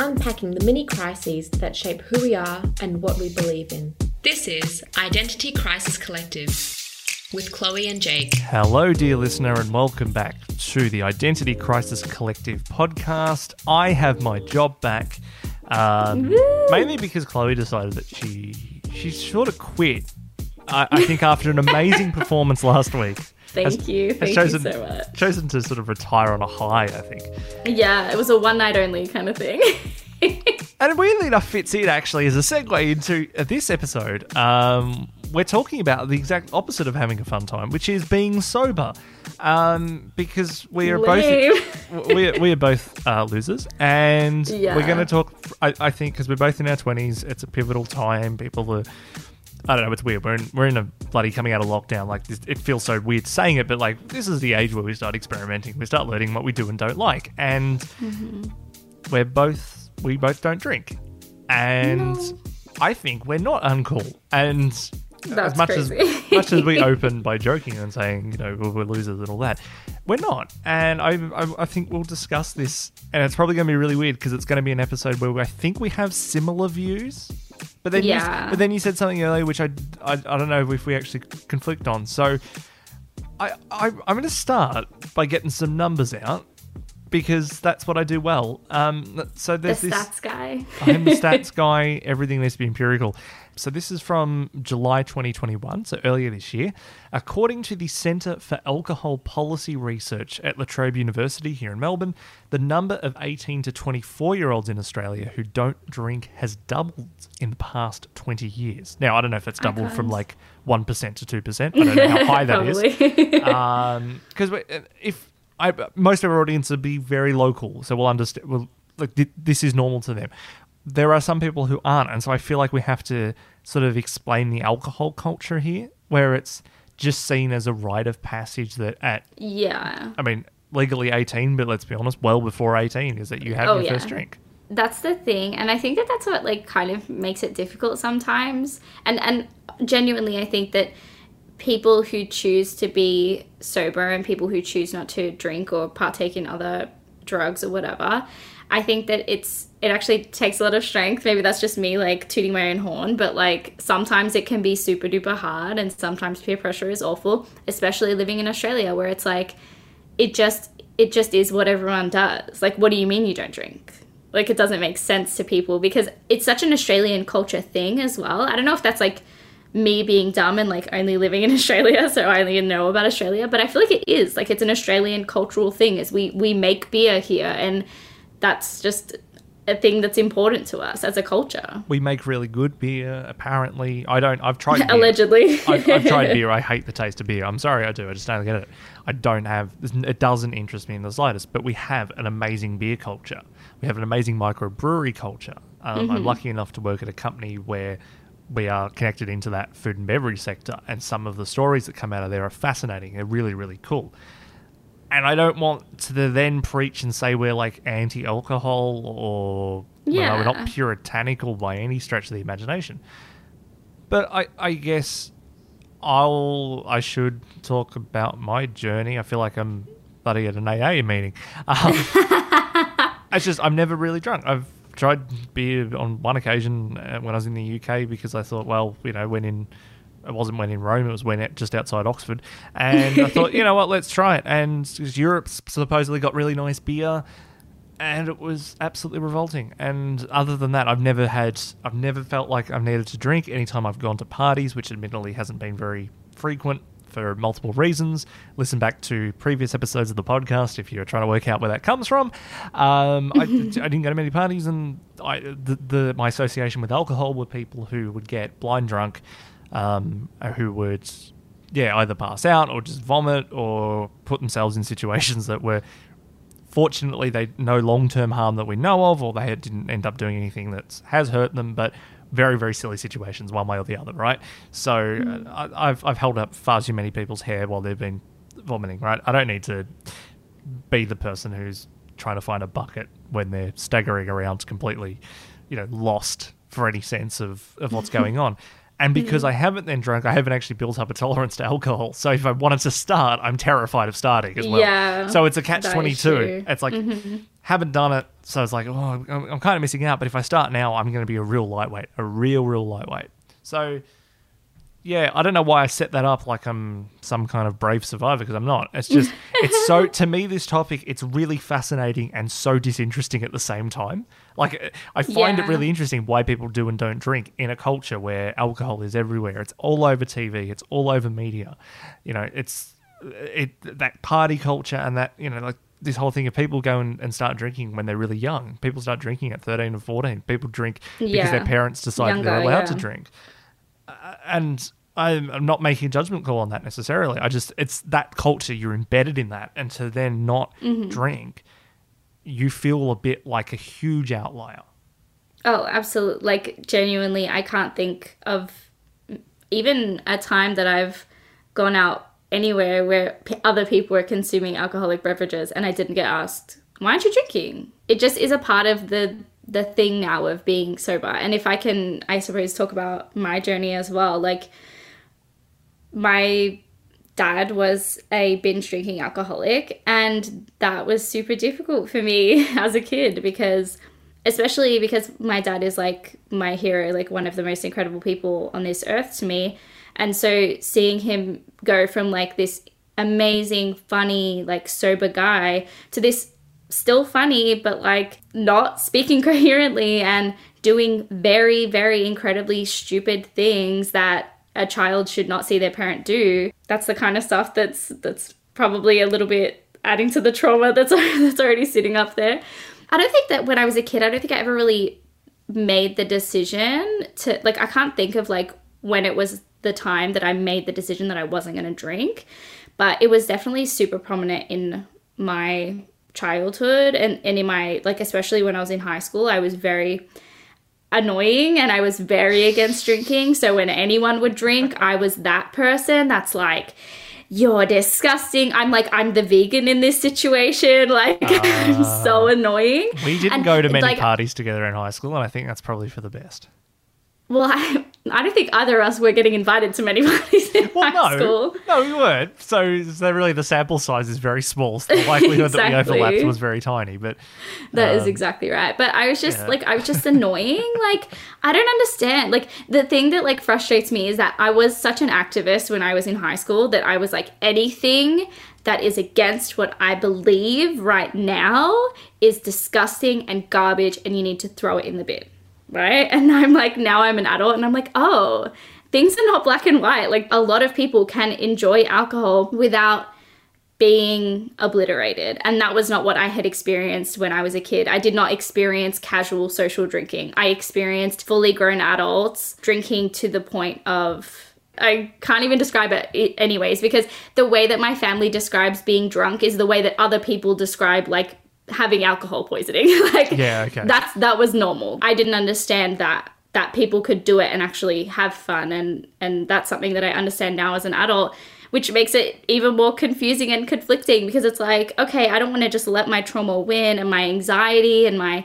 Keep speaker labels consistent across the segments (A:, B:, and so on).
A: unpacking the many crises that shape who we are and what we believe in. This is Identity Crisis Collective with Chloe and Jake.
B: Hello, dear listener, and welcome back to the Identity Crisis Collective podcast. I have my job back, um, mainly because Chloe decided that she she sort of quit. I, I think after an amazing performance last week.
A: Thank
B: has-
A: you. Thank
B: chosen,
A: you so much.
B: Chosen to sort of retire on a high, I think.
A: Yeah, it was a one night only kind of thing.
B: And weirdly enough, fits in actually as a segue into this episode. Um, we're talking about the exact opposite of having a fun time, which is being sober. Um, because we are
A: Lame.
B: both we we are both uh, losers, and
A: Yeah.
B: we're going to talk. I, I think because we're both in our twenties, it's a pivotal time. People are. I don't know. It's weird. We're in, we're in a bloody coming out of lockdown. Like this, it feels so weird saying it, but like this is the age where we start experimenting. We start learning what we do and don't like, and mm-hmm. we're both we both don't drink, and
A: No.
B: I think we're not uncool. And
A: That's
B: as much
A: crazy.
B: as much as we open by joking and saying you know we're losers and all that, we're not. And I I, I think we'll discuss this, and it's probably going to be really weird because it's going to be an episode where I think we have similar views. But then,
A: Yeah.
B: you, but then you said something earlier which I, I, I don't know if we actually conflict on. So I, I I'm going to start by getting some numbers out because that's what I do well. Um, so
A: the
B: there's this.
A: stats guy.
B: I'm the stats guy. Everything needs to be empirical. So this is from July 2021, so earlier this year. According to the Centre for Alcohol Policy Research at La Trobe University here in Melbourne, the number of 18 to 24 year olds in Australia who don't drink has doubled in the past 20 years. Now, I don't know if it's doubled from like 1% to 2%. I don't know how high that is because if I most of our audience would be very local, so we'll understand. Well, like th- this is normal to them. There are some people who aren't, and so I feel like we have to sort of explain the alcohol culture here, where it's just seen as a rite of passage that at
A: yeah.
B: I mean legally eighteen, but let's be honest, well before eighteen is that you have
A: Oh,
B: your
A: yeah.
B: first drink.
A: that's the thing and i think that that's what like kind of makes it difficult sometimes and and genuinely i think that people who choose to be sober and people who choose not to drink or partake in other drugs or whatever i think that it's it actually takes a lot of strength maybe that's just me like tooting my own horn but like sometimes it can be super duper hard and sometimes peer pressure is awful especially living in australia where it's like it just it just is what everyone does. Like what do you mean you don't drink? Like it doesn't make sense to people because it's such an Australian culture thing as well. I don't know if that's like me being dumb and like only living in Australia, so I only know about Australia, but I feel like it is. Like it's an Australian cultural thing is we we make beer here and that's just a thing that's important to us as a culture.
B: We make really good beer. Apparently, I don't. I've tried beer.
A: Allegedly.
B: I've, I've tried beer. I hate the taste of beer. I'm sorry, I do. I just don't get it. I don't have. It doesn't interest me in the slightest. But we have an amazing beer culture. We have an amazing microbrewery culture. Um, I'm lucky enough to work at a company where we are connected into that food and beverage sector, and some of the stories that come out of there are fascinating. They're really, really cool. And I don't want to then preach and say we're like anti-alcohol or you know, we're not puritanical by any stretch of the imagination. But I, I guess I'll I should talk about my journey. I feel like I'm bloody at an AA meeting. Um, it's just I'm never really drunk. I've tried beer on one occasion uh, when I was in the UK because I thought, well, you know, when in it wasn't when in Rome, it was when just outside Oxford, and I thought, you know what, let's try it. And 'cause Europe's supposedly got really nice beer and it was absolutely revolting. And other than that, I've never had, I've never felt like I've needed to drink anytime I've gone to parties, which admittedly hasn't been very frequent for multiple reasons. Listen back to previous episodes of the podcast if you're trying to work out where that comes from. Um, I, I didn't go to many parties, and I, the, the my association with alcohol were people who would get blind drunk, um, who would yeah, either pass out or just vomit or put themselves in situations that were fortunately they no long-term harm that we know of or they had- didn't end up doing anything that has hurt them but very very silly situations one way or the other right? So uh, I, I've, I've held up far too many people's hair while they've been vomiting right? I don't need to be the person who's trying to find a bucket when they're staggering around completely you know lost for any sense of, of what's going on And because I haven't then drunk, I haven't actually built up a tolerance to alcohol. So if I wanted to start, I'm terrified of starting as well.
A: Yeah,
B: So it's a catch 22. It's like, haven't done it. So it's like, oh, I'm, I'm kind of missing out. But if I start now, I'm going to be a real lightweight, a real, real lightweight. So yeah, I don't know why I set that up like I'm some kind of brave survivor because I'm not. It's just, it's so, to me, this topic, it's really fascinating and so disinteresting at the same time. Like, I find it really interesting why people do and don't drink in a culture where alcohol is everywhere. It's all over TV, it's all over media. You know, it's it that party culture and that, you know, like this whole thing of people go and, and start drinking when they're really young. People start drinking at 13 and 14. People drink because
A: Yeah.
B: their parents decide they're
A: Younger,
B: allowed to
A: yeah.
B: drink and I'm, I'm not making a judgment call on that necessarily. I just it's that culture you're embedded in that, and to then not
A: Mm-hmm.
B: drink, you feel a bit like a huge outlier.
A: Oh, absolutely. Like, genuinely, I can't think of even a time that I've gone out anywhere where p- other people were consuming alcoholic beverages and I didn't get asked, why aren't you drinking? It just is a part of the the thing now of being sober. And if I can, I suppose, talk about my journey as well. Like, my dad was a binge drinking alcoholic and that was super difficult for me as a kid because especially because my dad is like my hero like one of the most incredible people on this earth to me. And so seeing him go from like this amazing funny like sober guy to this still funny but like not speaking coherently and doing very very incredibly stupid things that a child should not see their parent do that's the kind of stuff that's that's probably a little bit adding to the trauma that's that's already sitting up there. I don't think that when i was a kid i don't think i ever really made the decision to like i can't think of like when it was the time that i made the decision that i wasn't going to drink but it was definitely super prominent in my childhood and, and in my like especially when i was in high school i was very annoying and I was very against drinking. So when anyone would drink, I was that person that's like, you're disgusting. I'm like, I'm the vegan in this situation. Like, I'm so ah. annoying.
B: We didn't
A: And,
B: go to many
A: like,
B: parties together in high school, and I think that's probably for the best.
A: Well, I, I don't think either of us were getting invited to many parties in
B: Well,
A: high
B: no,
A: school.
B: no, we weren't. So, so really, the sample size is very small. So the likelihood that we
A: Exactly.
B: overlapped was very tiny. But
A: That is
B: Um,
A: exactly right. But I was just
B: yeah.
A: like, I was just annoying. like, I don't understand. Like, the thing that like frustrates me is that I was such an activist when I was in high school that I was like, anything that is against what I believe right now is disgusting and garbage, and you need to throw it in the bin. Right. And I'm like, now I'm an adult, and I'm like, oh, things are not black and white. Like, a lot of people can enjoy alcohol without being obliterated. And that was not what I had experienced when I was a kid. I did not experience casual social drinking. I experienced fully grown adults drinking to the point of. I can't even describe it anyways because the way that my family describes being drunk is the way that other people describe like having alcohol poisoning. like
B: Yeah, okay.
A: that's that was normal. I didn't understand that that people could do it and actually have fun and and that's something that I understand now as an adult which makes it even more confusing and conflicting because it's like okay I don't want to just let my trauma win and my anxiety and my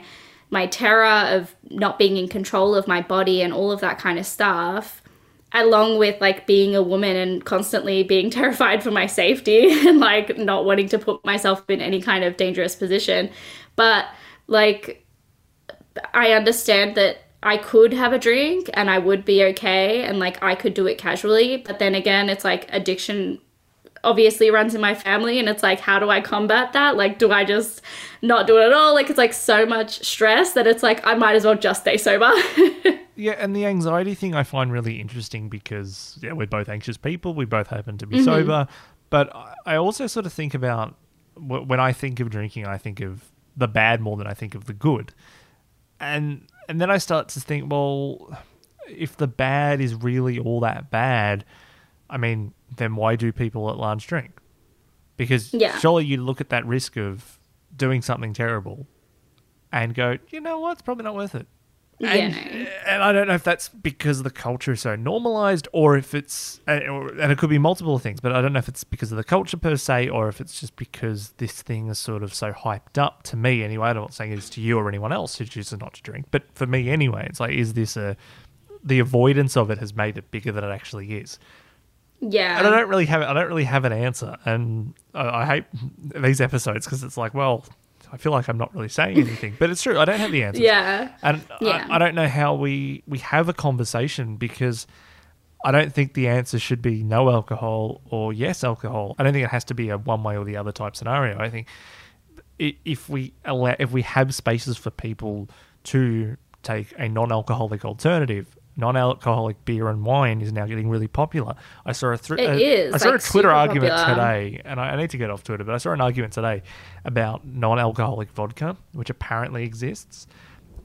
A: my terror of not being in control of my body and all of that kind of stuff along with like being a woman and constantly being terrified for my safety and like not wanting to put myself in any kind of dangerous position but like I understand that I could have a drink and I would be okay and like I could do it casually. But then again, it's like addiction obviously runs in my family and it's like how do I combat that? Like do I just not do it at all? Like it's like so much stress that it's like I might as well just stay sober.
B: Yeah, and the anxiety thing I find really interesting because yeah, we're both anxious people. We both happen to be
A: Mm-hmm.
B: sober, but I- also sort of think about when I think of drinking, I think of the bad more than I think of the good, and and then I start to think, well, if the bad is really all that bad, I mean, then why do people at large drink? Because
A: Yeah.
B: surely you look at that risk of doing something terrible and go, you know what, it's probably not worth it.
A: Yeah,
B: And,
A: no.
B: and I don't know if that's because the culture is so normalized, or if it's, and it could be multiple things, but I don't know if it's because of the culture per se, or if it's just because this thing is sort of so hyped up to me anyway. I'm not saying it's to you or anyone else who chooses not to drink, but for me anyway, it's like, is this a the avoidance of it has made it bigger than it actually is.
A: Yeah.
B: And I don't really have I don't really have an answer, and I, I hate these episodes because it's like, well, I feel like I'm not really saying anything, but it's true. I don't have the answer.
A: yeah.
B: and
A: Yeah.
B: I, I don't know how we we have a conversation because I don't think the answer should be no alcohol or yes alcohol. I don't think it has to be a one way or the other type scenario. I think if we allow if we have spaces for people to take a non-alcoholic alternative. Non-alcoholic beer and wine is now getting really popular. I saw a, thr-
A: It
B: a-
A: is,
B: I saw
A: like,
B: a Twitter argument
A: popular.
B: today, and I, I need to get off Twitter, but I saw an argument today about non-alcoholic vodka, which apparently exists,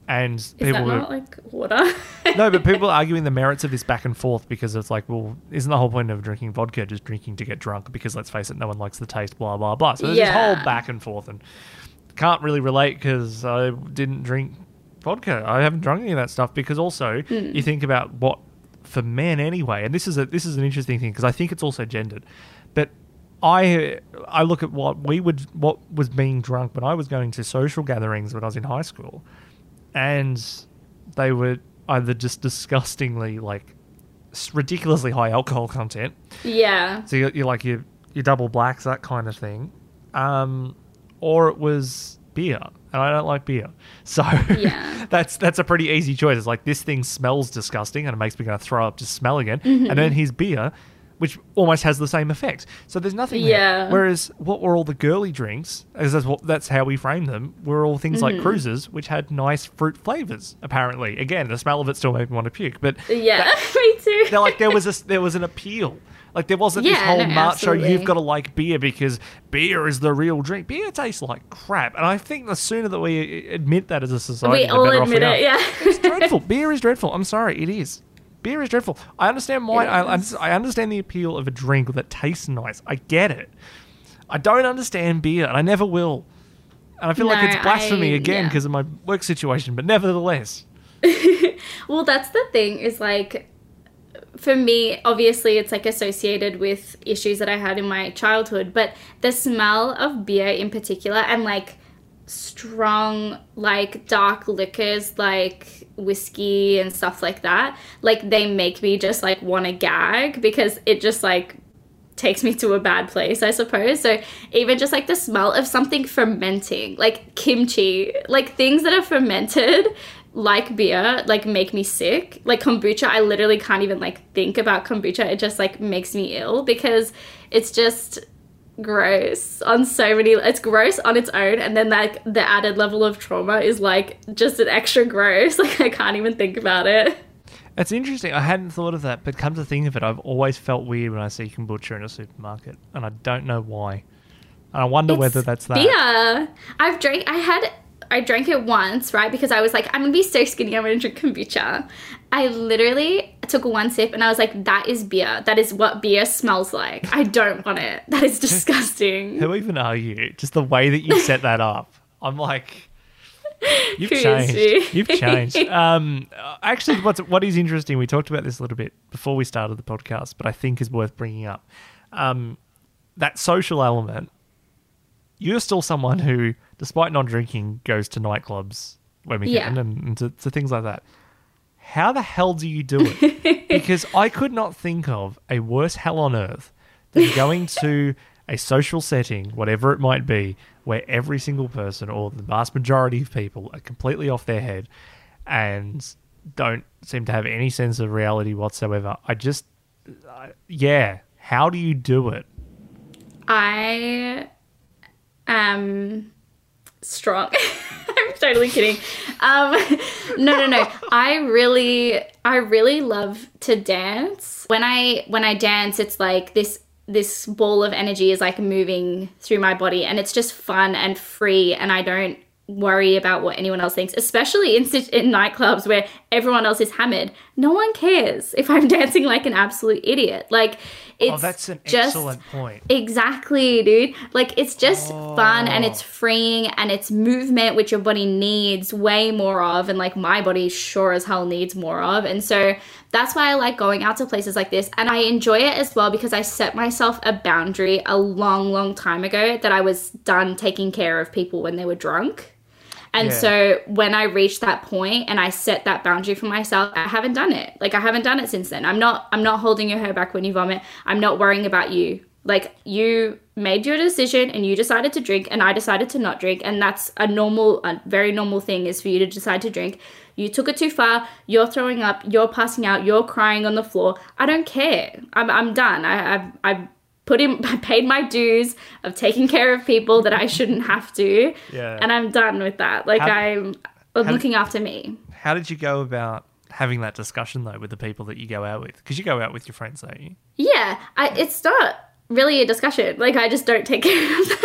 B: and
A: Is
B: people were-
A: like water?
B: no, but people are arguing the merits of this back and forth because it's like, well, isn't the whole point of drinking vodka just drinking to get drunk? Because let's face it, no one likes the taste, blah blah blah. So there's this whole back and forth, and can't really relate because I didn't drink vodka. I haven't drunk any of that stuff because also
A: Hmm.
B: you think about what for men anyway, and this is a this is an interesting thing because I think it's also gendered, but. I I look at what we would what was being drunk when I was going to social gatherings when I was in high school, and they were either just disgustingly like ridiculously high alcohol content.
A: yeah.
B: So you you like your your double blacks that kind of thing, um, or it was beer, and I don't like beer. So
A: Yeah.
B: that's that's a pretty easy choice. It's like this thing smells disgusting, and it makes me going to throw up just smelling it.
A: Mm-hmm.
B: And then here's beer. Which almost has the same effect. So there's nothing. there.
A: Yeah.
B: Whereas what were all the girly drinks? As that's, what, that's how we frame them. Were all things
A: Mm-hmm.
B: like cruisers, which had nice fruit flavors. Apparently, again, the smell of it still made me want to puke. But
A: Yeah. Me too.
B: they're like there was a there was an appeal. Like there wasn't this whole
A: no,
B: macho. You've got to like beer because beer is the real drink. Beer tastes like crap, and I think the sooner that we admit that as a society,
A: we
B: the
A: all
B: better off we
A: admit it. Yeah.
B: It's dreadful. Beer is dreadful. I'm sorry, it is. Beer is dreadful. I understand why. I. I understand the appeal of a drink that tastes nice. I get it. I don't understand beer, and I never will. And I feel like it's blasphemy
A: I-
B: again
A: yeah.
B: because of my work situation. But nevertheless,
A: Well, that's the thing is like for me, obviously it's like associated with issues that I had in my childhood, but the smell of beer in particular and like strong like dark liquors like whiskey and stuff like that, like they make me just like want to gag because it just like takes me to a bad place, I suppose. So even just like the smell of something fermenting, like kimchi, like things that are fermented, like beer, like make me sick. Like kombucha, I literally can't even like think about kombucha. It just like makes me ill because it's just gross on so many it's gross on its own and then like the added level of trauma is like just an extra gross like i can't even think about it
B: It's interesting. I hadn't thought of that, but come to think of it, I've always felt weird when I see kombucha in a supermarket, and I don't know why. And I wonder whether that's that.
A: beer. I've drank. I had. I drank it once, right? Because I was like, I'm gonna be so skinny. I'm gonna drink kombucha. I literally took one sip and I was like, that is beer. That is what beer smells like. I don't want it. That is disgusting.
B: Who even are you? Just the way that you set that up. I'm like, you've
A: Who
B: changed. You've changed. Um, actually, what's what is interesting? We talked about this a little bit before we started the podcast, but I think is worth bringing up. Um, that social element. You're still someone who, despite not drinking, goes to nightclubs when we
A: Yeah.
B: can and, and to, to things like that. How the hell do you do it? because I could not think of a worse hell on earth than going to a social setting, whatever it might be, where every single person or the vast majority of people are completely off their head and don't seem to have any sense of reality whatsoever. I just, I yeah. How do you do it?
A: I am strong. I'm totally kidding. Um, no, no, no. I really, I really love to dance. When I when I dance, it's like this this ball of energy is like moving through my body, and it's just fun and free, and I don't worry about what anyone else thinks, especially in in nightclubs where everyone else is hammered. No one cares if I'm dancing like an absolute idiot. Like Oh, it's
B: oh, that's an
A: just
B: excellent point.
A: Exactly, dude. Like it's just fun and
B: Oh.
A: it's freeing and it's movement which your body needs way more of and like my body sure as hell needs more of. And so that's why I like going out to places like this and I enjoy it as well because I set myself a boundary a long long time ago that I was done taking care of people when they were drunk. And
B: Yeah.
A: so when I reached that point and I set that boundary for myself, I haven't done it. Like I haven't done it since then. I'm not I'm not holding your hair back when you vomit. I'm not worrying about you. Like you made your decision and you decided to drink and I decided to not drink and that's a normal a very normal thing is for you to decide to drink. You took it too far. You're throwing up. You're passing out. You're crying on the floor. I don't care. I'm, I'm done. I, I've, I've put in, I paid my dues of taking care of people that I shouldn't have to.
B: Yeah.
A: And I'm done with that. Like
B: How-
A: I'm, looking after me.
B: How did you go about having that discussion though with the people that you go out with? Because you go out with your friends, don't you?
A: Yeah, I, it's not really a discussion. Like I just don't take care of them,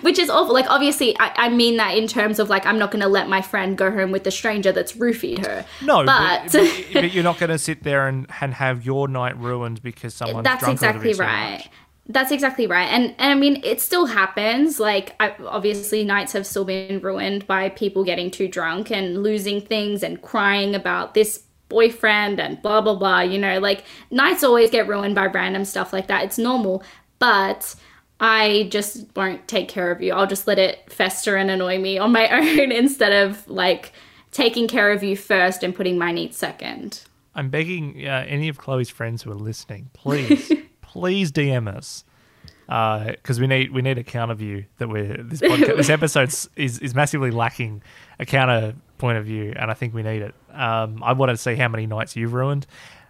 A: which is awful. Like obviously, I, I mean that in terms of like I'm not going to let my friend go home with a stranger that's roofied her.
B: No,
A: but,
B: but, but, you're not going to sit there and, and have your night ruined because someone's
A: that's
B: drunk
A: exactly right. That's exactly right. And and I mean, it still happens. Like I, obviously, nights have still been ruined by people getting too drunk and losing things and crying about this boyfriend and blah blah blah. You know, like nights always get ruined by random stuff like that. It's normal, but. I just won't take care of you. I'll just let it fester and annoy me on my own instead of like taking care of you first and putting my needs second.
B: I'm begging uh, any of Chloe's friends who are listening, please, please DM us because we need we need a counter view that we're this podcast, this episode is is massively lacking a counter point of view, and I think we need it. Um, I wanted to see how many nights you've ruined.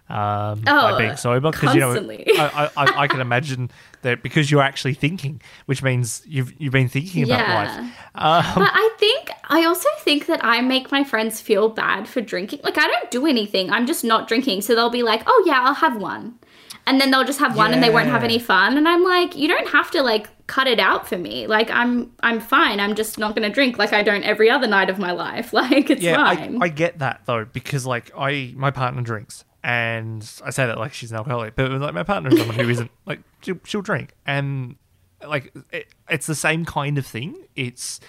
B: Um, by
A: Oh,
B: being sober, because you know. I, I, I can imagine that because you're actually thinking, which means you've you've been thinking about
A: Yeah.
B: life. Um,
A: But I think I also think that I make my friends feel bad for drinking. Like I don't do anything. I'm just not drinking. So they'll be like, "Oh yeah, I'll have one." And then they'll just have one and they won't have any fun. And I'm like, "You don't have to like cut it out for me. Like I'm I'm fine. I'm just not going to drink like I don't every other night of my life. Like it's
B: yeah, I,
A: fine."
B: I get that though because like I my partner drinks and I say that like she's an alcoholic, but like my partner is someone who isn't like she'll, she'll drink and like it, it's the same kind of thing. It's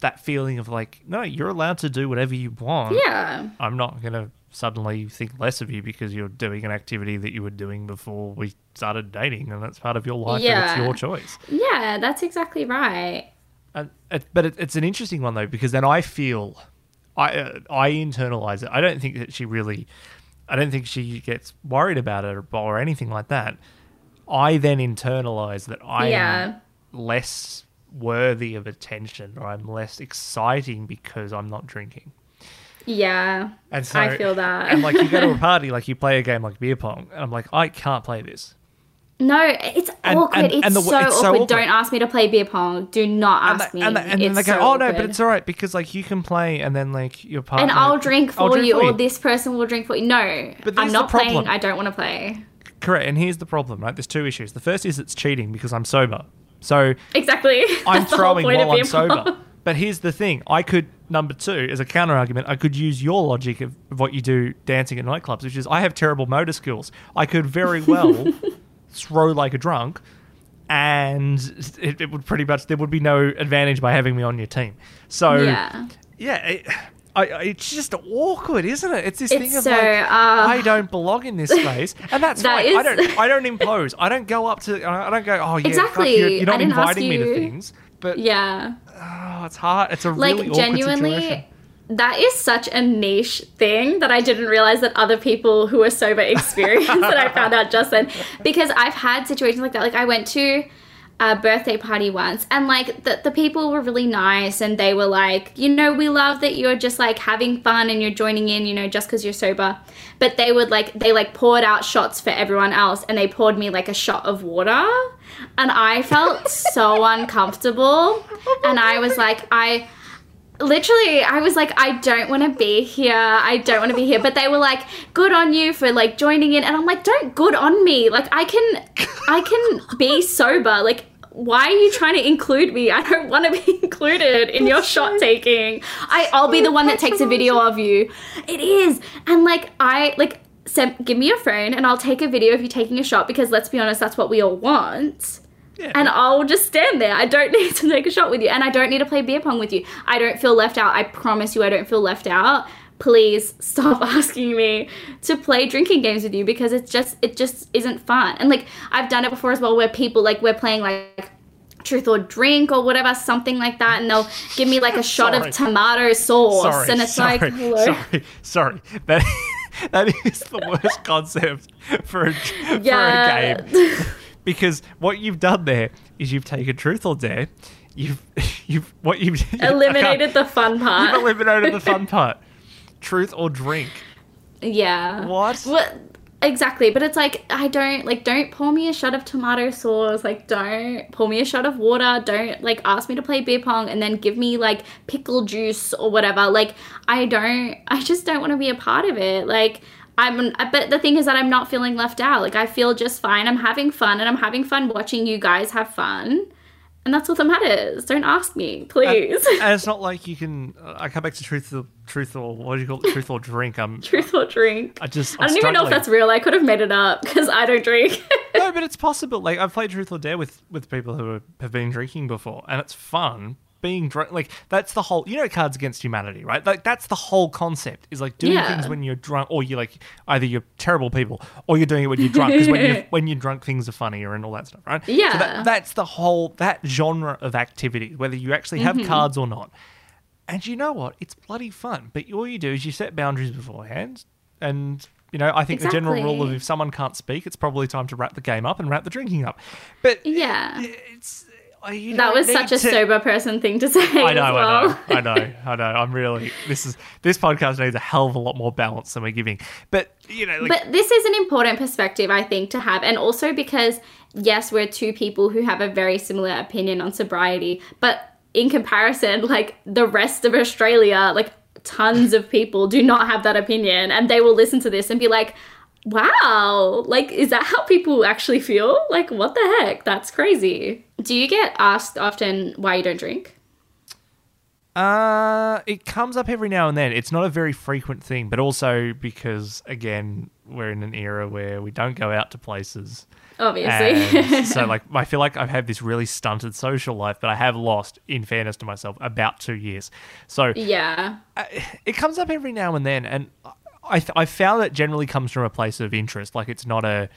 B: that feeling of like no, you're allowed to do whatever you want.
A: yeah.
B: I'm not gonna suddenly think less of you because you're doing an activity that you were doing before we started dating, and that's part of your life and
A: Yeah.
B: it's your choice.
A: Yeah, that's exactly right.
B: And it, but it, it's an interesting one though because then I feel I uh, I internalize it. I don't think that she really, I don't think she gets worried about it or, or anything like that. I then internalize that I
A: Yeah.
B: am less worthy of attention or I'm less exciting because I'm not drinking.
A: Yeah.
B: And so
A: I feel that.
B: and like you go to a party, like you play a game like beer pong, and I'm like, I can't play this.
A: No, it's
B: And-
A: awkward.
B: and-
A: it's,
B: the-
A: so,
B: it's so
A: awkward.
B: awkward.
A: Don't ask me to play beer pong. Do not
B: And,
A: ask
B: they-
A: me.
B: and, they- and then they go,
A: so
B: oh no, but it's all right because like you can play, and then like your partner
A: and I'll drink for
B: I'll drink
A: you,
B: for
A: or this person will drink for you. No,
B: But
A: I'm not playing. I don't want to play.
B: Correct. And here's the problem, right? There's two issues. The first is it's cheating because I'm sober. So
A: Exactly.
B: I'm throwing while I'm sober. But here's the thing. I could, number two, as a counter argument, I could use your logic of what you do dancing at nightclubs, which is I have terrible motor skills. I could very well throw like a drunk and it, it would pretty much, there would be no advantage by having me on your team. So,
A: Yeah.
B: yeah, it, I, it's just awkward, isn't it? It's this
A: It's
B: thing of
A: so,
B: like
A: uh,
B: I don't belong in this space, and that's
A: That
B: fine. I don't. I don't impose. I don't go up to. I don't go. Oh yeah,
A: Exactly.
B: you. You're
A: I
B: not inviting me to things. But
A: Yeah.
B: oh, it's hard. It's a
A: Like
B: really awkward
A: genuinely.
B: situation.
A: That is such a niche thing that I didn't realize that other people who are sober experience that I found out just then. Because I've had situations like that. Like I went to a birthday party once and like the, the people were really nice and they were like, you know, we love that you're just like having fun and you're joining in, you know, just because you're sober. But they would like, they like poured out shots for everyone else and they poured me like a shot of water. And I felt so uncomfortable. And I was like, I literally i was like i don't want to be here. I don't want to be here. But they were like good on you for like joining in. And i'm like don't good on me. Like i can i can be sober. Like why are you trying to include me? I don't want to be included in your shot taking i i'll be the one that takes a video of you. It is. And like i like send, give me your phone and i'll take a video of you taking a shot because let's be honest that's what we all want
B: Yeah.
A: and I'll just stand there. I don't need to take a shot with you, and I don't need to play beer pong with you. I don't feel left out. I promise you, I don't feel left out. Please stop asking me to play drinking games with you because it's just it just isn't fun. And like I've done it before as well, where people like we're playing like truth or drink or whatever, something like that, and they'll give me like a shot
B: Sorry.
A: of tomato sauce,
B: sorry,
A: and it's
B: sorry,
A: like, hello.
B: sorry, sorry. That that is the worst concept for a,
A: Yeah.
B: for a game because what you've done there is you've taken truth or dare. You've you've what you've
A: eliminated the fun part.
B: You've eliminated the fun part. Truth or drink.
A: yeah.
B: What?
A: What? Exactly, but it's like I don't like don't pour me a shot of tomato sauce, like don't pour me a shot of water, don't like ask me to play beer pong and then give me like pickle juice or whatever. Like I don't I just don't want to be a part of it. Like I'm but the thing is that I'm not feeling left out. Like I feel just fine. I'm having fun and I'm having fun watching you guys have fun. And that's what that matters. Don't ask me, please.
B: And it's not like you can. Uh, I come back to truth or truth or what do you call it? Truth or drink. I'm.
A: Truth or drink.
B: I just.
A: I
B: I'm
A: don't even know if that's real. I could have made it up because I don't drink.
B: no, but it's possible. Like I've played Truth or Dare with with people who are, have been drinking before, and it's fun being drunk. Like that's the whole. You know, Cards Against Humanity, right? Like that's the whole concept. Is like doing
A: Yeah.
B: things when you're drunk, or you're like either you're terrible people, or you're doing it when you're drunk. Because when you when you're drunk, things are funnier and all that stuff, right? So
A: Yeah.
B: that, that's the whole that genre of activity, whether you actually have
A: Mm-hmm.
B: cards or not. And you know what? It's bloody fun. But all you do is you set boundaries beforehand. And, you know, I think the general rule of if someone can't speak, it's probably time to wrap the game up and wrap the drinking up. But
A: yeah.
B: it's. Uh, You
A: That was such a
B: to-
A: sober person thing to say.
B: I know,
A: as well.
B: I know, I know, I know. I'm really. This is this podcast needs a hell of a lot more balance than we're giving. But you know, like,
A: But this is an important perspective, I think, to have. And also because, yes, we're two people who have a very similar opinion on sobriety. But in comparison, like the rest of Australia, like tons of people do not have that opinion. And they will listen to this and be like, wow, like, is that how people actually feel? Like, what the heck? That's crazy. Do you get asked often why you don't drink?
B: Uh, it comes up every now and then. It's not a very frequent thing, but also because again, we're in an era where we don't go out to places.
A: Obviously.
B: So like I feel like I've had this really stunted social life, but I have lost, in fairness to myself, about two years. So
A: yeah.
B: it comes up every now and then, and I I found it generally comes from a place of interest. Like it's not a.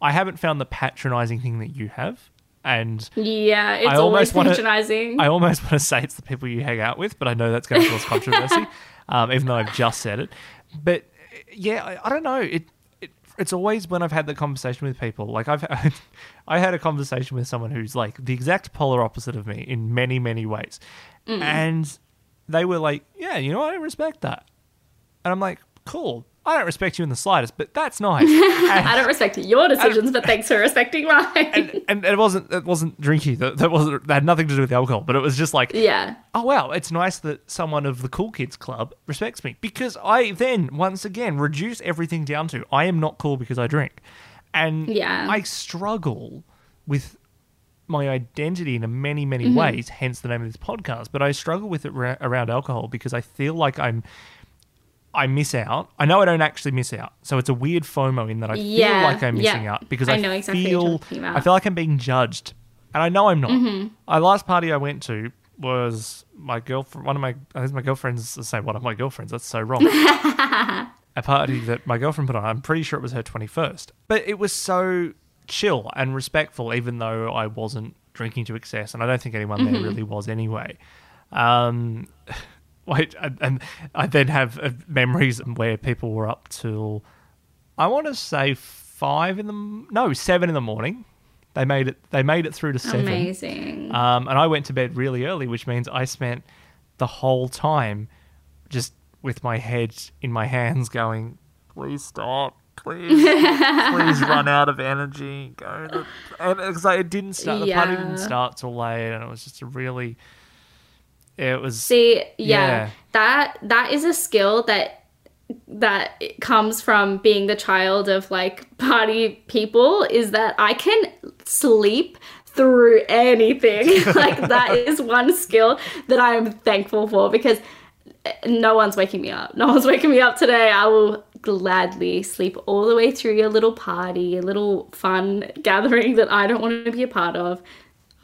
B: I haven't found the patronizing thing that you have, and
A: Yeah. It's
B: I
A: always
B: almost wanna-
A: patronizing.
B: I almost want to say it's the people you hang out with, but I know that's going to cause controversy, um, even though I've just said it. But yeah, I, I don't know. It, it it's always when I've had the conversation with people. Like I've I had a conversation with someone who's like the exact polar opposite of me in many many ways, and they were like, "Yeah, you know, I respect that," and I'm like, "Cool." I don't respect you in the slightest, but that's nice.
A: I don't respect your decisions, but thanks for respecting mine.
B: and, and it wasn't it wasn't drinky. That, that wasn't that had nothing to do with alcohol. But it was just like,
A: yeah.
B: oh wow, it's nice that someone of the cool kids club respects me because I then once again reduce everything down to I am not cool because I drink, and
A: Yeah.
B: I struggle with my identity in many many
A: Mm-hmm.
B: ways. Hence the name of this podcast. But I struggle with it ra- around alcohol because I feel like I'm. I miss out. I know I don't actually miss out, so it's a weird FOMO in that I feel
A: Yeah,
B: like I'm missing
A: yeah.
B: out because
A: I
B: I,
A: know exactly
B: feel. I feel like I'm being judged, and I know I'm not.
A: Mm-hmm.
B: My last party I went to was my girlfriend. One of my I think my girlfriend's the same. One of my girlfriends. That's so wrong. a party that my girlfriend put on. I'm pretty sure it was her 21st, but it was so chill and respectful, even though I wasn't drinking to excess, and I don't think anyone
A: Mm-hmm.
B: there really was anyway. Um, wait, and, and I then have uh, memories where people were up till I want to say five in the no seven in the morning. They made it. They made it through to seven.
A: Amazing.
B: Um, and I went to bed really early, which means I spent the whole time just with my head in my hands, going, "Please stop, please, please run out of energy." Go to, and because it didn't start, the party didn't start till late, and it was just a really, it was.
A: See, yeah,
B: yeah.
A: that that is a skill that that comes from being the child of like party people is that I can sleep through anything. like that is one skill that I am thankful for because eh, no one's waking me up. No one's waking me up today. I will gladly sleep all the way through your little party, a little fun gathering that I don't want to be a part of.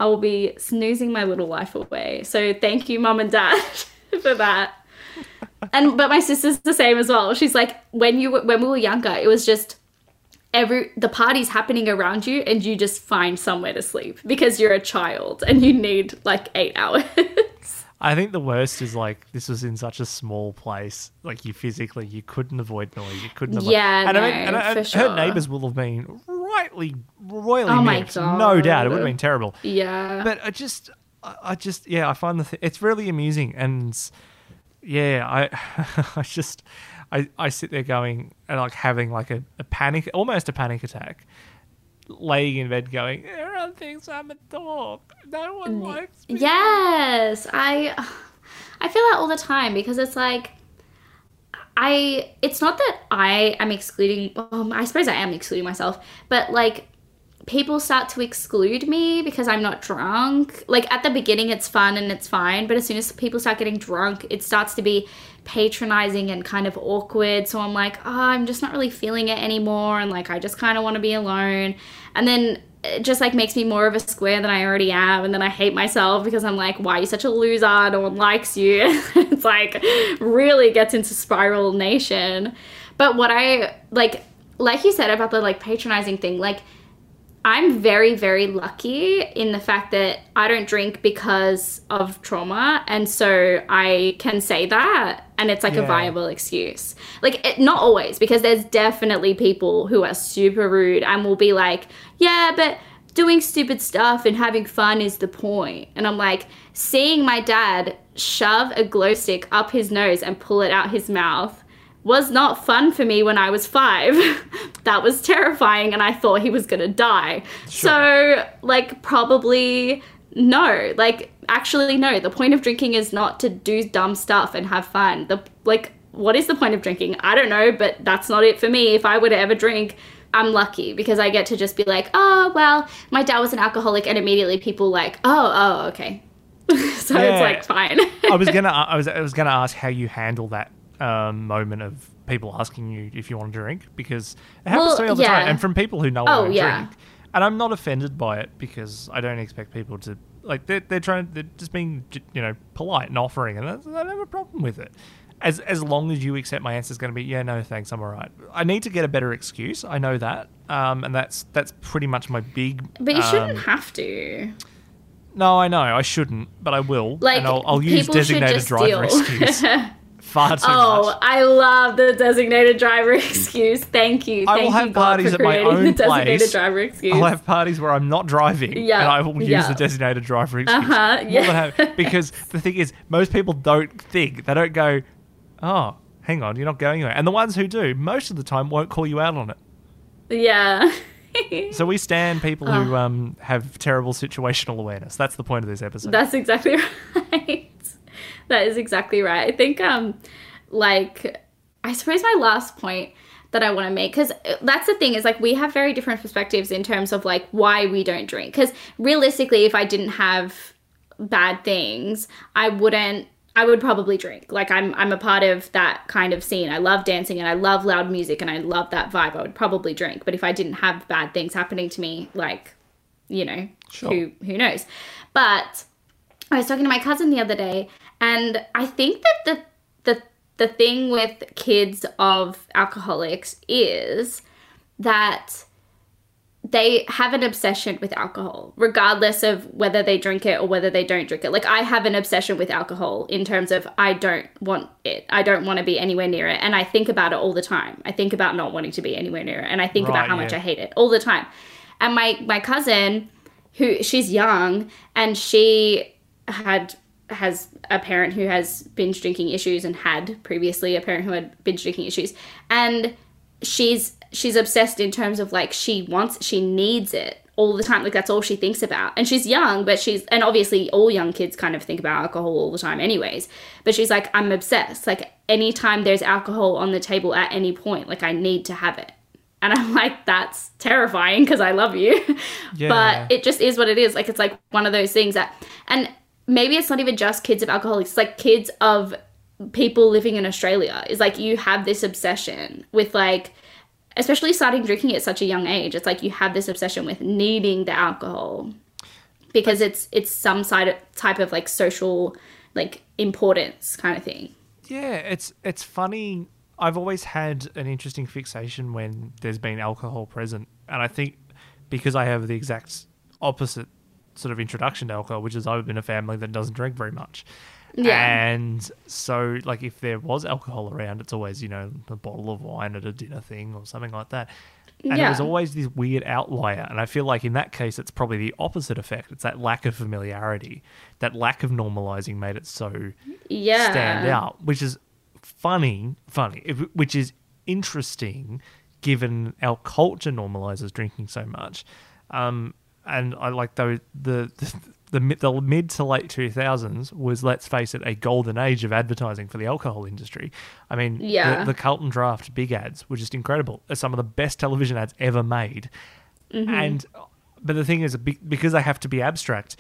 A: I will be snoozing my little life away. So thank you, mum and dad, for that. And but my sister's the same as well. She's like, when you were- when we were younger, it was just every the party's happening around you and you just find somewhere to sleep because you're a child and you need like 8 hours.
B: I think the worst is like this was in such a small place, like you physically you couldn't avoid noise, you couldn't. Avoid,
A: Yeah,
B: and I mean, and,
A: for
B: and
A: sure.
B: her neighbours will have been rightly, royally
A: Oh my
B: miffed, no doubt. It would have been terrible.
A: yeah.
B: But I just, I I just, yeah, I find the th- it's really amusing, and yeah, I, I just, I, I sit there going and like having like a, a panic, almost a panic attack, laying in bed going, everyone thinks I'm a dog. No one likes me.
A: Yes, I I feel that all the time because it's like I it's not that I am excluding um, I suppose I am excluding myself, but like people start to exclude me because I'm not drunk. Like at the beginning it's fun and it's fine, but as soon as people start getting drunk, it starts to be patronizing and kind of awkward. So I'm like, oh, I'm just not really feeling it anymore and like I just kind of want to be alone. And then it just like makes me more of a square than I already am and then I hate myself because I'm like, why are you such a loser? No one likes you. it's like really gets into spiral nation. But what I like like you said about the like patronizing thing, like I'm very, very lucky in the fact that I don't drink because of trauma. And so I can say that. And it's like a viable excuse. Like, it, not always, because there's definitely people who are super rude and will be like, yeah, but doing stupid stuff and having fun is the point. And I'm like, seeing my dad shove a glow stick up his nose and pull it out his mouth was not fun for me when I was five. that was terrifying, and I thought he was gonna die. So, like, probably no. Like, actually, no. The point of drinking is not to do dumb stuff and have fun. The like, what is the point of drinking? I don't know, but that's not it for me. If I were to ever drink. I'm lucky because I get to just be like, oh, well, my dad was an alcoholic, and immediately people like, oh, oh, okay. so
B: Yeah.
A: it's like fine.
B: I was gonna, I was, I was gonna ask how you handle that um, moment of people asking you if you want to drink because it happens
A: Well,
B: to me all the
A: yeah.
B: time, and from people who know
A: Oh,
B: I don't
A: yeah.
B: drink, and I'm not offended by it because I don't expect people to like they're they're trying they're just being you know polite and offering, and I don't have a problem with it. As, as long as you accept my answer is going to be yeah no thanks I'm alright. I need to get a better excuse. I know that, um, and that's that's pretty much my big.
A: but you shouldn't
B: um,
A: have to.
B: no, I know I shouldn't, but I will.
A: Like,
B: and I'll, I'll use designated driver excuse. Far too
A: Oh,
B: much.
A: I love the designated driver excuse. Thank you.
B: I
A: Thank
B: will
A: you,
B: have
A: God,
B: parties
A: for
B: at my own
A: the designated
B: place.
A: driver excuse.
B: I'll have parties where I'm not driving,
A: Yeah,
B: and I will use
A: yeah.
B: the designated driver excuse.
A: Uh-huh, yeah.
B: have- because the thing is, most people don't think they don't go, "Oh, hang on, you're not going anywhere." And the ones who do, most of the time, won't call you out on it.
A: yeah.
B: So we stand people who um, have terrible situational awareness. That's the point of this episode.
A: That's exactly right. That is exactly right. I think, um, like, I suppose my last point that I want to make, because that's the thing is like we have very different perspectives in terms of like why we don't drink. Because realistically, if I didn't have bad things, I wouldn't. I would probably drink. Like I'm I'm a part of that kind of scene. I love dancing and I love loud music and I love that vibe. I would probably drink. But if I didn't have bad things happening to me, like, you know,
B: Sure.
A: who who knows. But I was talking to my cousin the other day and I think that the the the thing with kids of alcoholics is that they have an obsession with alcohol, regardless of whether they drink it or whether they don't drink it. Like, I have an obsession with alcohol in terms of I don't want it. I don't want to be anywhere near it. And I think about it all the time. I think about not wanting to be anywhere near it. And I think
B: Right,
A: about how much. I hate it all the time. And my, my cousin, who she's young and she had has a parent who has binge drinking issues and had previously a parent who had binge drinking issues. And she's she's obsessed in terms of like she wants she needs it all the time. Like that's all she thinks about. And she's young but she's and obviously all young kids kind of think about alcohol all the time anyways. But she's like i'm obsessed. Like anytime there's alcohol on the table at any point like i need to have it. And i'm like that's terrifying because i love you.
B: Yeah.
A: but it just is what it is. Like it's like one of those things that and maybe it's not even just kids of alcoholics it's like kids of people living in australia. Is like you have this obsession with like especially starting drinking at such a young age it's like you have this obsession with needing the alcohol because it's it's some side of, type of like social like importance kind of thing.
B: Yeah, it's it's funny. I've always had an interesting fixation when there's been alcohol present, and I think because I have the exact opposite sort of introduction to alcohol, which is I've been a family that doesn't drink very much.
A: Yeah.
B: And so, like, if there was alcohol around, it's always, you know, a bottle of wine at a dinner thing or something like that. And it was always this weird outlier. And I feel like in that case, it's probably the opposite effect. It's that lack of familiarity, that lack of normalizing made it so
A: yeah.
B: stand out, which is funny, funny, which is interesting given our culture normalizes drinking so much. Um, and I like the the, the mid, the mid to late two thousands was let's face it a golden age of advertising for the alcohol industry. I mean,
A: Yeah.
B: the, the Carlton Draught big ads were just incredible. Some of the best television ads ever made. Mm-hmm. And but the thing is, because they have to be abstract,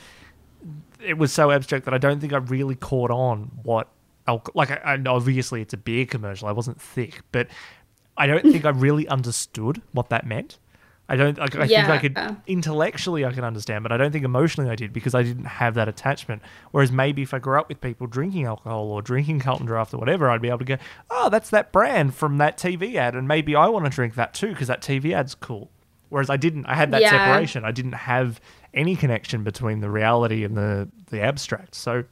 B: it was so abstract that I don't think I really caught on what alcohol. Like, I, I obviously it's a beer commercial. I wasn't thick, but I don't think I really understood what that meant. I don't. I, I think I could intellectually I can understand, but I don't think emotionally I did because I didn't have that attachment. Whereas maybe if I grew up with people drinking alcohol or drinking Carlton Draught or whatever, I'd be able to go, "Oh, that's that brand from that TV ad," and maybe I want to drink that too because that TV ad's cool. Whereas I didn't. I had that
A: Yeah.
B: separation. I didn't have any connection between the reality and the the abstract. So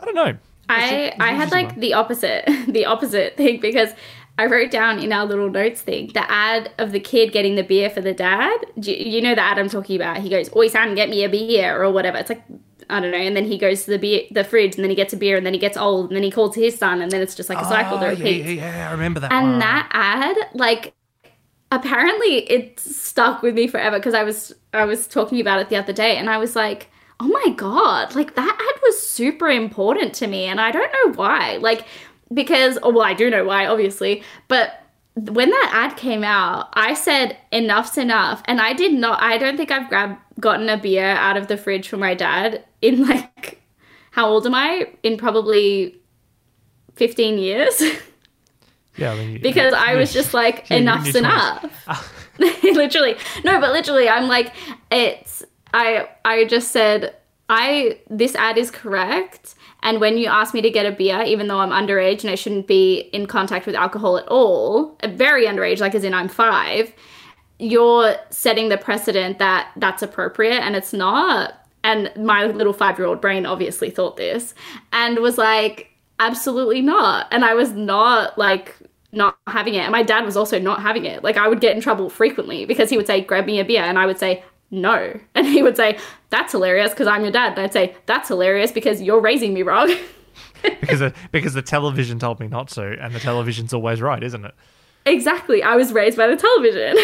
B: I don't know. It's
A: I
B: a-
A: I had like
B: one.
A: the opposite the opposite thing because I wrote down in our little notes thing the ad of the kid getting the beer for the dad. You, you know the ad I'm talking about? He goes, "Oi, son, get me a beer" or whatever. It's like I don't know, and then he goes to the beer the fridge, and then he gets a beer, and then he gets old, and then he calls his son, and then it's just like a cycle
B: Oh,
A: that
B: yeah,
A: repeats.
B: yeah, yeah, I remember that.
A: And
B: one.
A: that ad, like, apparently it stuck with me forever because I was I was talking about it the other day, and I was like, oh my god, like that ad was super important to me, and I don't know why, like, because oh, well, I do know why, obviously, but. When that ad came out, I said enough's enough, and I did not. I don't think I've grabbed gotten a beer out of the fridge for my dad in like how old am I? In probably fifteen years.
B: yeah, I mean,
A: because I was just like,
B: Yeah, you're in
A: enough's enough. Ah. literally, no, but literally, I'm like, it's. I I just said I this ad is correct, and when you ask me to get a beer, even though I'm underage and I shouldn't be in contact with alcohol at all, very underage, like as in I'm five, you're setting the precedent that that's appropriate, and it's not. And my little five year old brain obviously thought this and was like, absolutely not. And I was not like not having it. And my dad was also not having it. Like I would get in trouble frequently because he would say, grab me a beer. And I would say, no. And he would say, that's hilarious because I'm your dad. And I'd say, that's hilarious because you're raising me wrong.
B: because the, because the television told me not to, and the television's always right, isn't it?
A: exactly. I was raised by the television.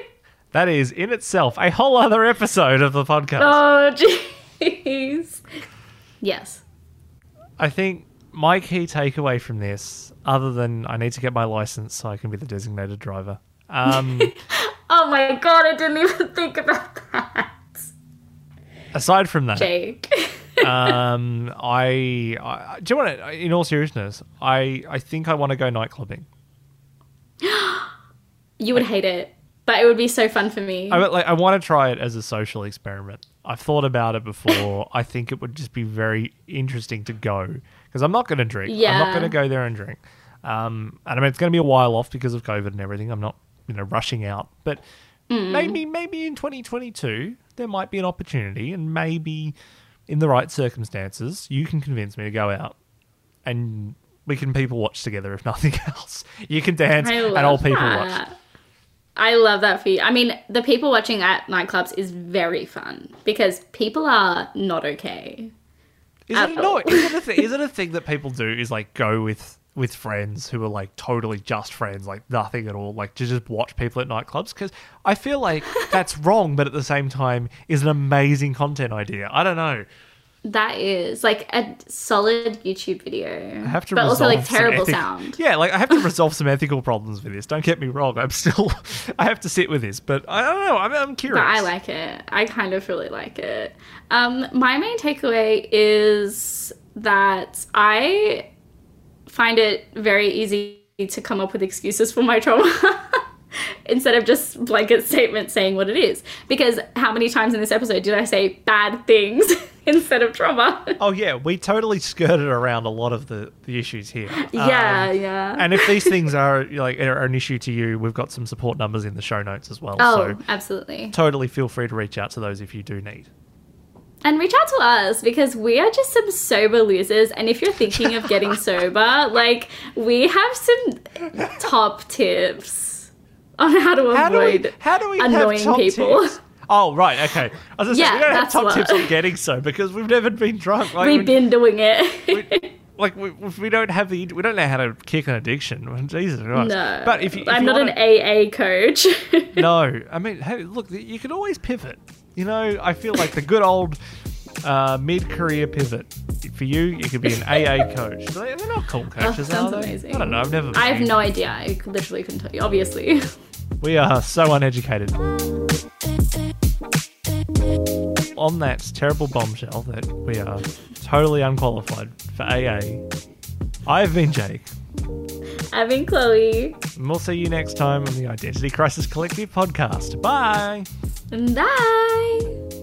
B: That is in itself a whole other episode of the podcast.
A: oh, jeez. Yes.
B: I think my key takeaway from this, other than I need to get my license so I can be the designated driver, um,
A: Oh my god, I didn't even think about that.
B: aside from that,
A: Jake.
B: um, I, I do you want to? In all seriousness, I I think I want to go night clubbing.
A: you would hate it, but it would be so fun for me.
B: I like I want to try it as a social experiment. I've thought about it before. I think it would just be very interesting to go because I'm not going to drink. Yeah. I'm not going to go there and drink. Um, and I mean it's going to be a while off because of COVID and everything. I'm not you know rushing out, but mm. maybe maybe in 2022 there might be an opportunity, and maybe in the right circumstances you can convince me to go out and. We can people watch together if nothing else. You can dance and all people watch.
A: I love that for you. I mean, the people watching at nightclubs is very fun because people are not okay.
B: Is it no? Is it a thing? Is it a thing that people do? Is like go with with friends who are like totally just friends, like nothing at all, like to just watch people at nightclubs? Because I feel like that's wrong, but at the same time is an amazing content idea. I don't know.
A: That is like a solid YouTube video.
B: I have to
A: but also like terrible
B: ethic-
A: sound.
B: Yeah, like I have to resolve some ethical problems with this. Don't get me wrong. I'm still, I have to sit with this, but I don't know. I'm, I'm curious.
A: But I like it. I kind of really like it. Um, my main takeaway is that I find it very easy to come up with excuses for my trauma. instead of just blanket statement saying what it is. Because how many times in this episode did I say bad things instead of trauma?
B: Oh yeah, we totally skirted around a lot of the, the issues here.
A: yeah,
B: Um,
A: yeah.
B: And if these things are like are an issue to you, we've got some support numbers in the show notes as well.
A: oh,
B: So
A: absolutely.
B: totally feel free to reach out to those if you do need.
A: And reach out to us because we are just some sober losers. And if you're thinking of getting sober, like we have some top tips on how to
B: How do we
A: avoid
B: how do we
A: annoying people.
B: tips? Oh right, okay. I was gonna say, we don't have top
A: what-
B: tips on getting so because we've never been drunk. Like,
A: We've
B: we-
A: been doing it.
B: we- like we, we don't have the we don't know how to kick an addiction. Jesus Christ.
A: no,
B: But if, you, if
A: I'm not
B: wanna-
A: an AA coach.
B: no, I mean, hey, look, you can always pivot. You know, I feel like the good old uh, mid-career pivot. For you, you could be an AA coach. They- They're not called coaches,
A: Oh, sounds
B: are they?
A: amazing.
B: I don't know. I've never.
A: I have no idea. I literally couldn't tell you. Obviously.
B: We are so uneducated. On that terrible bombshell that we are totally unqualified for AA, I've been Jake.
A: I've been Chloe.
B: And we'll see you next time on the Identity Crisis Collective podcast. Bye.
A: Bye.